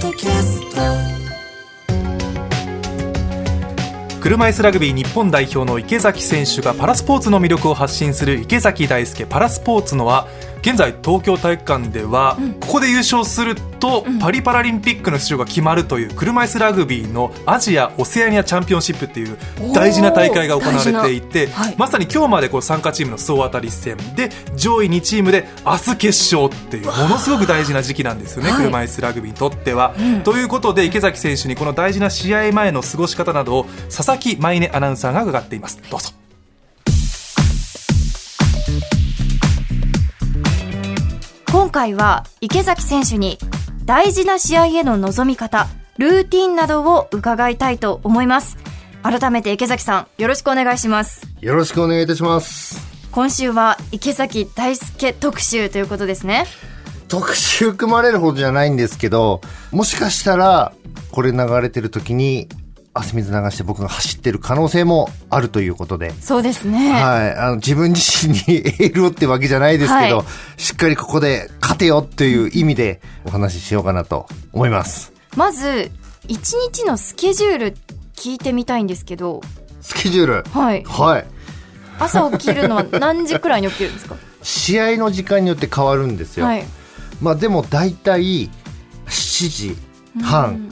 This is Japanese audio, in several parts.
ドキャスト。車椅子ラグビー日本代表の池崎選手がパラスポーツの魅力を発信する池崎大輔パラスポーツのは現在東京体育館では、ここで優勝すると、パリパラリンピックの出場が決まるという車椅子ラグビーのアジア・オセアニアチャンピオンシップっていう大事な大会が行われていて、はい。まさに今日までこう参加チームの総当たり戦で上位2チームで明日決勝っていうものすごく大事な時期なんですよね、はい。車椅子ラグビーにとっては。ということで池崎選手にこの大事な試合前の過ごし方などを佐々木舞音アナウンサーが伺っています。どうぞ今回は池崎選手に大事な試合への臨み方、ルーティンなどを伺いたいと思います。改めて池崎さん、よろしくお願いします。よろしくお願いいたします。今週は池崎大輔特集ということですね。特集組まれるほどじゃないんですけど、もしかしたら、これ流れてる時に、汗水流して僕が走ってる可能性もあるということで、そうですね。はい。あの、自分自身にエールをってわけじゃないですけど、はいしっかりここで勝てよっていう意味でお話ししようかなと思います。まず、一日のスケジュール聞いてみたいんですけど、スケジュール？はい。はい。朝起きるのは何時くらいに起きるんですか？試合の時間によって変わるんですよ。はい。まあでも大体7時半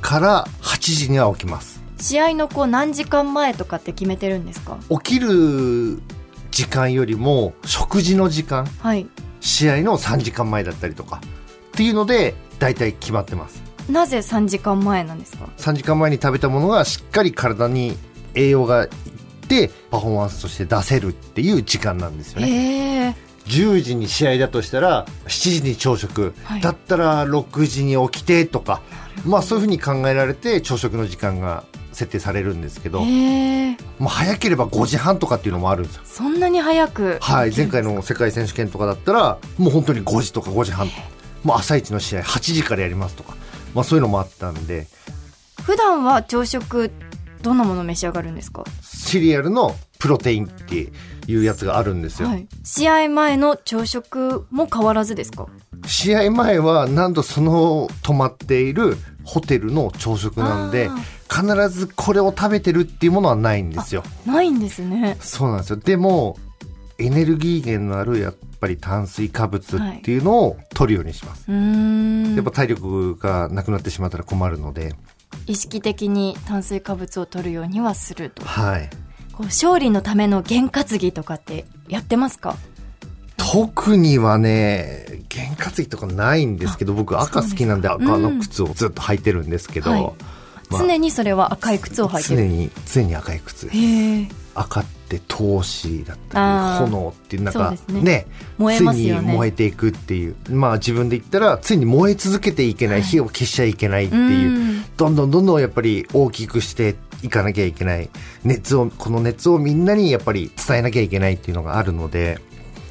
から8時には起きます。試合のこう何時間前とかって決めてるんですか？起きる時間よりも食事の時間はい。試合の3時間前だったりとかっていうので大体決まってますなぜ3時間前なんですか？3時間前に食べたものがしっかり体に栄養がいってパフォーマンスとして出せるっていう時間なんですよね。10時に試合だとしたら7時に朝食、はい。だったら6時に起きてとか。まあそういうふうに考えられて朝食の時間が設定されるんですけど、へえ。もう早ければ5時半とかっていうのもあるんですよ。そんなに早く。はい、前回の世界選手権とかだったらもう本当に5時とか5時半とか。もう朝一の試合8時からやりますとか、まあ、そういうのもあったんで。普段は朝食どんなものを召し上がるんですか、シリアルのプロテインっていうやつがあるんですよ、はい、試合前の朝食も変わらずですか？試合前は何度その泊まっているホテルの朝食なんで必ずこれを食べてるっていうものはないんですよ。ないんですね。そうなんですよ。でもエネルギー源のあるやっぱり炭水化物っていうのを取るようにします、うーん。やっぱ体力がなくなってしまったら困るので。意識的に炭水化物を取るようにはすると。はいこう勝利のための験担ぎとかってやってますか？特にはね、験担ぎとかないんですけど、僕赤好きなんで赤の靴をずっと履いてるんですけど、はい。まあ。常にそれは赤い靴を履いてる。常に、常に赤い靴。へえ赤って闘志だったり、炎っていうなんかねね、燃えますよねついに燃えていくっていう。まあ自分で言ったら、ついに燃え続けていけない、火を消しちゃいけないっていうう、んどんどんどんどんやっぱり大きくしていかなきゃいけない。熱を、この熱をみんなにやっぱり伝えなきゃいけないっていうのがあるので、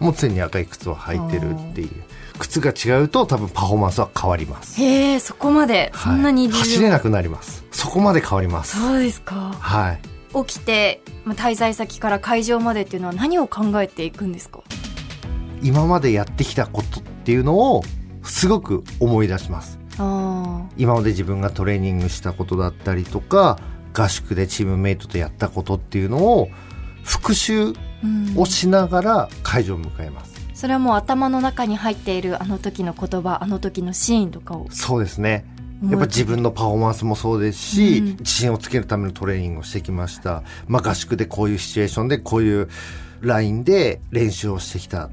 もう常に赤い靴を履いてるっていう。靴が違うと多分パフォーマンスは変わります。へえそこまでそんなにい走れなくなります。そこまで変わります。そうですかはい。起きてまあ滞在先から会場までっていうのは何を考えていくんですか？今までやってきたことっていうのをすごく思い出します。あ今まで自分がトレーニングしたことだったりとか、合宿でチームメイトとやったことっていうのを復習をしながら会場を迎えます。それはもう頭の中に入っているあの時の言葉あの時のシーンとかをそうですね。やっぱ自分のパフォーマンスもそうですし、うん自信をつけるためのトレーニングをしてきました。まあ合宿でこういうシチュエーションでこういうラインで練習をしてきたっ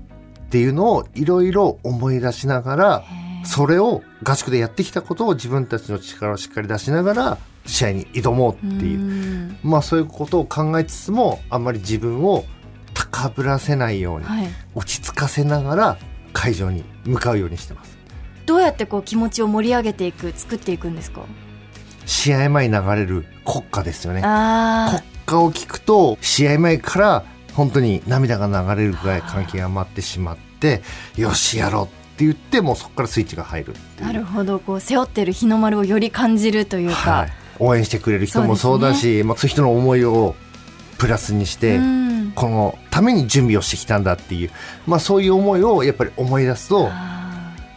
ていうのをいろいろ思い出しながら、それを合宿でやってきたことを自分たちの力をしっかり出しながら試合に挑もうっていう。うんまあそういうことを考えつつも、あんまり自分を高ぶらせないように、はい落ち着かせながら会場に向かうようにしてます。どうやってこう気持ちを盛り上げていく作っていくんですか？試合前に流れる国歌ですよね。あ国歌を聞くと、試合前から本当に涙が流れるぐらい関係が待ってしまって、よし、やろうって言って、もうそこからスイッチが入るなるほどこう背負ってる日の丸をより感じるというか、はい、応援してくれる人もそうだし、まあ、そういう人の思いをプラスにして、うん。このために準備をしてきたんだっていう、まあ、そういう思いをやっぱり思い出すと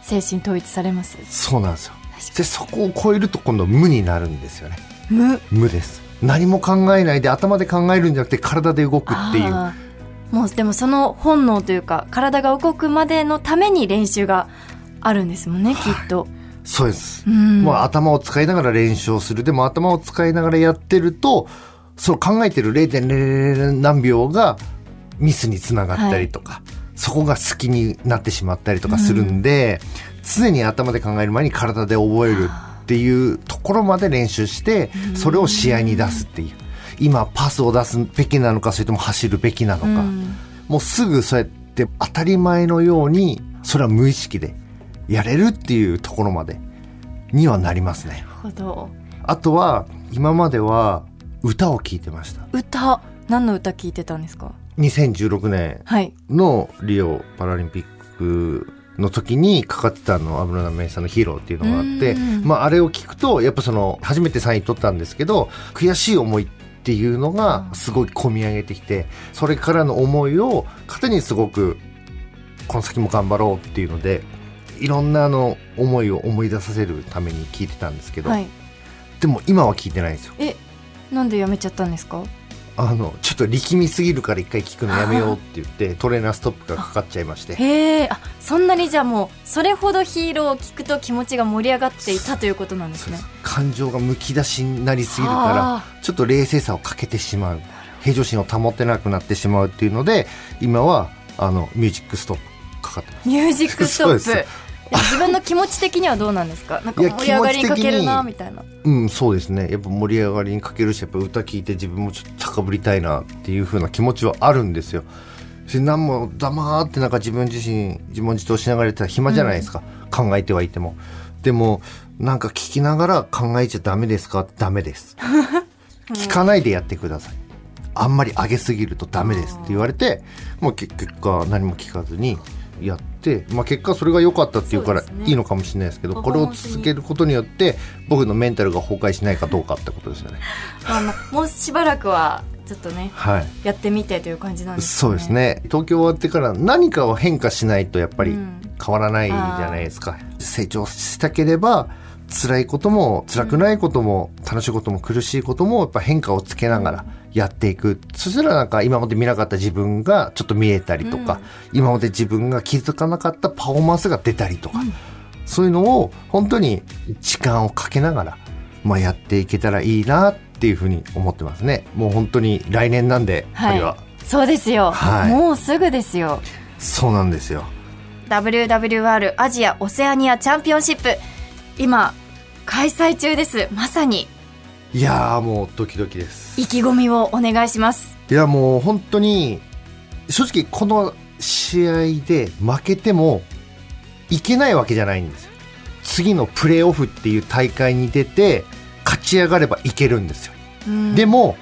精神統一されます？そうなんですよ。確でそこを超えると今度無になるんですよね。無。無です。何も考えないで頭で考えるんじゃなくて体で動くっていう。もうでもその本能というか体が動くまでのために練習があるんですもんね、きっと。そうです、うん。もう頭を使いながら練習をする。でも頭を使いながらやってるとそう考えてる0.00何秒がミスにつながったりとか、そこが好きになってしまったりとかするんで、常に頭で考える前に体で覚えるっていうところまで練習して、それを試合に出すっていう。今パスを出すべきなのか、それとも走るべきなのか。うんもうすぐそうやって当たり前のように、それは無意識でやれるっていうところまでにはなりますね。なるほど。あとは、今までは歌を聴いてました。歌、何の歌聞いてたんですか？2016年はい。のリオパラリンピックの時にかかってたの、安室奈美恵さんのヒーローっていうのがあってうん、まああれを聞くと、やっぱその、初めて3位取ったんですけど、悔しい思いっていうのがすごい込み上げてきて、それからの思いを糧にすごく、この先も頑張ろうっていうので、いろんなあの思いを思い出させるために聞いてたんですけど、はい。でも今は聞いてないんですよ。え、なんでやめちゃったんですか？あの、ちょっと力みすぎるから一回聞くのやめようって言って、トレーナーストップがかかっちゃいまして。へえ、あ、そんなにじゃあもう、それほどヒーローを聞くと気持ちが盛り上がっていたということなんですね。感情がむき出しになりすぎるはからちょっと冷静さを欠けてしまう。平常心を保てなくなってしまうっていうので今はあのミュージックストップかかってます。ミュージックストップ。自分の気持ち的にはどうなんですか？なんか盛り上がりにかけるな、みたいな。うんそうですね。やっぱ盛り上がりに欠けるしやっぱ歌聴いて自分もちょっと高ぶりたいなっていう風な気持ちはあるんですよ。で何も黙ってなんか自分自身自問自答しながらやってたら暇じゃないですか、考えてはいても。でもなんか聞きながら考えちゃダメですか？ダメです。聞かないでやってください。あんまり上げすぎるとダメですって言われてもう結結果何も聞かずにやって、まあ、結果それが良かったっていうからいいのかもしれないですけどここれを続けることによって僕のメンタルが崩壊しないかどうかってことですよね。まあまあ、もうしばらくは、ちょっとね、はい。やってみてという感じなんですそうです。ね。東京終わってから何かを変化しないとやっぱりうん。変わらないじゃないですか、成長したければ辛いことも辛くないことも、楽しいことも苦しいこともやっぱ変化をつけながらやっていく、そしたらなんか今まで見なかった自分がちょっと見えたりとか、今まで自分が気づかなかったパフォーマンスが出たりとか、そういうのを本当に時間をかけながら、まあ、やっていけたらいいなっていうふうに思ってますね。もう本当に来年なんで、はは。い。そうですよ、はい。もうすぐですよ。そうなんですよ。WWR アジアオセアニアチャンピオンシップ。今、開催中です。まさに、いやーもうドキドキです。意気込みをお願いします。いやもう本当に正直この試合で負けてもいけないわけじゃないんですよ。次のプレーオフっていう大会に出て勝ち上がればいけるんですよ、うん。でも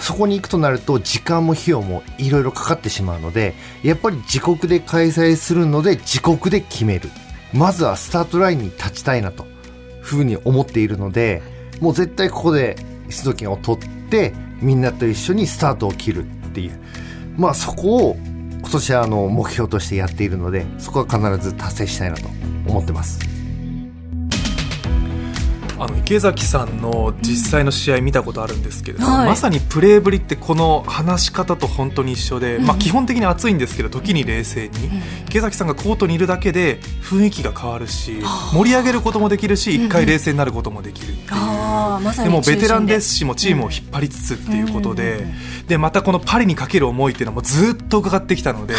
そこに行くとなると時間も費用もいろいろかかってしまうのでやっぱり自国で開催するので自国で決める。まずはスタートラインに立ちたいなとふうに思っているのでもう絶対ここで出場権を取ってみんなと一緒にスタートを切るっていう。まあそこを今年はあの目標としてやっているのでそこは必ず達成したいなと思ってます。あの池崎さんの実際の試合見たことあるんですけれども、はい。まさにプレーぶりってこの話し方と本当に一緒で、まあ、基本的に熱いんですけど時に冷静に、池崎さんがコートにいるだけで雰囲気が変わるし盛り上げることもできるし一回冷静になることもできるっていう。ああ、まさにでもベテランで中すしもうチームを引っ張りつつっていうことで、でまたこのパリにかける思いっていうのもずっと伺ってきたので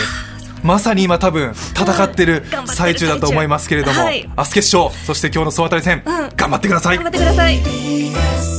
まさに今多分戦ってる最中だと思いますけれども、はい。明日決勝そして今日の総当たり戦、頑張ってください。頑張ってください。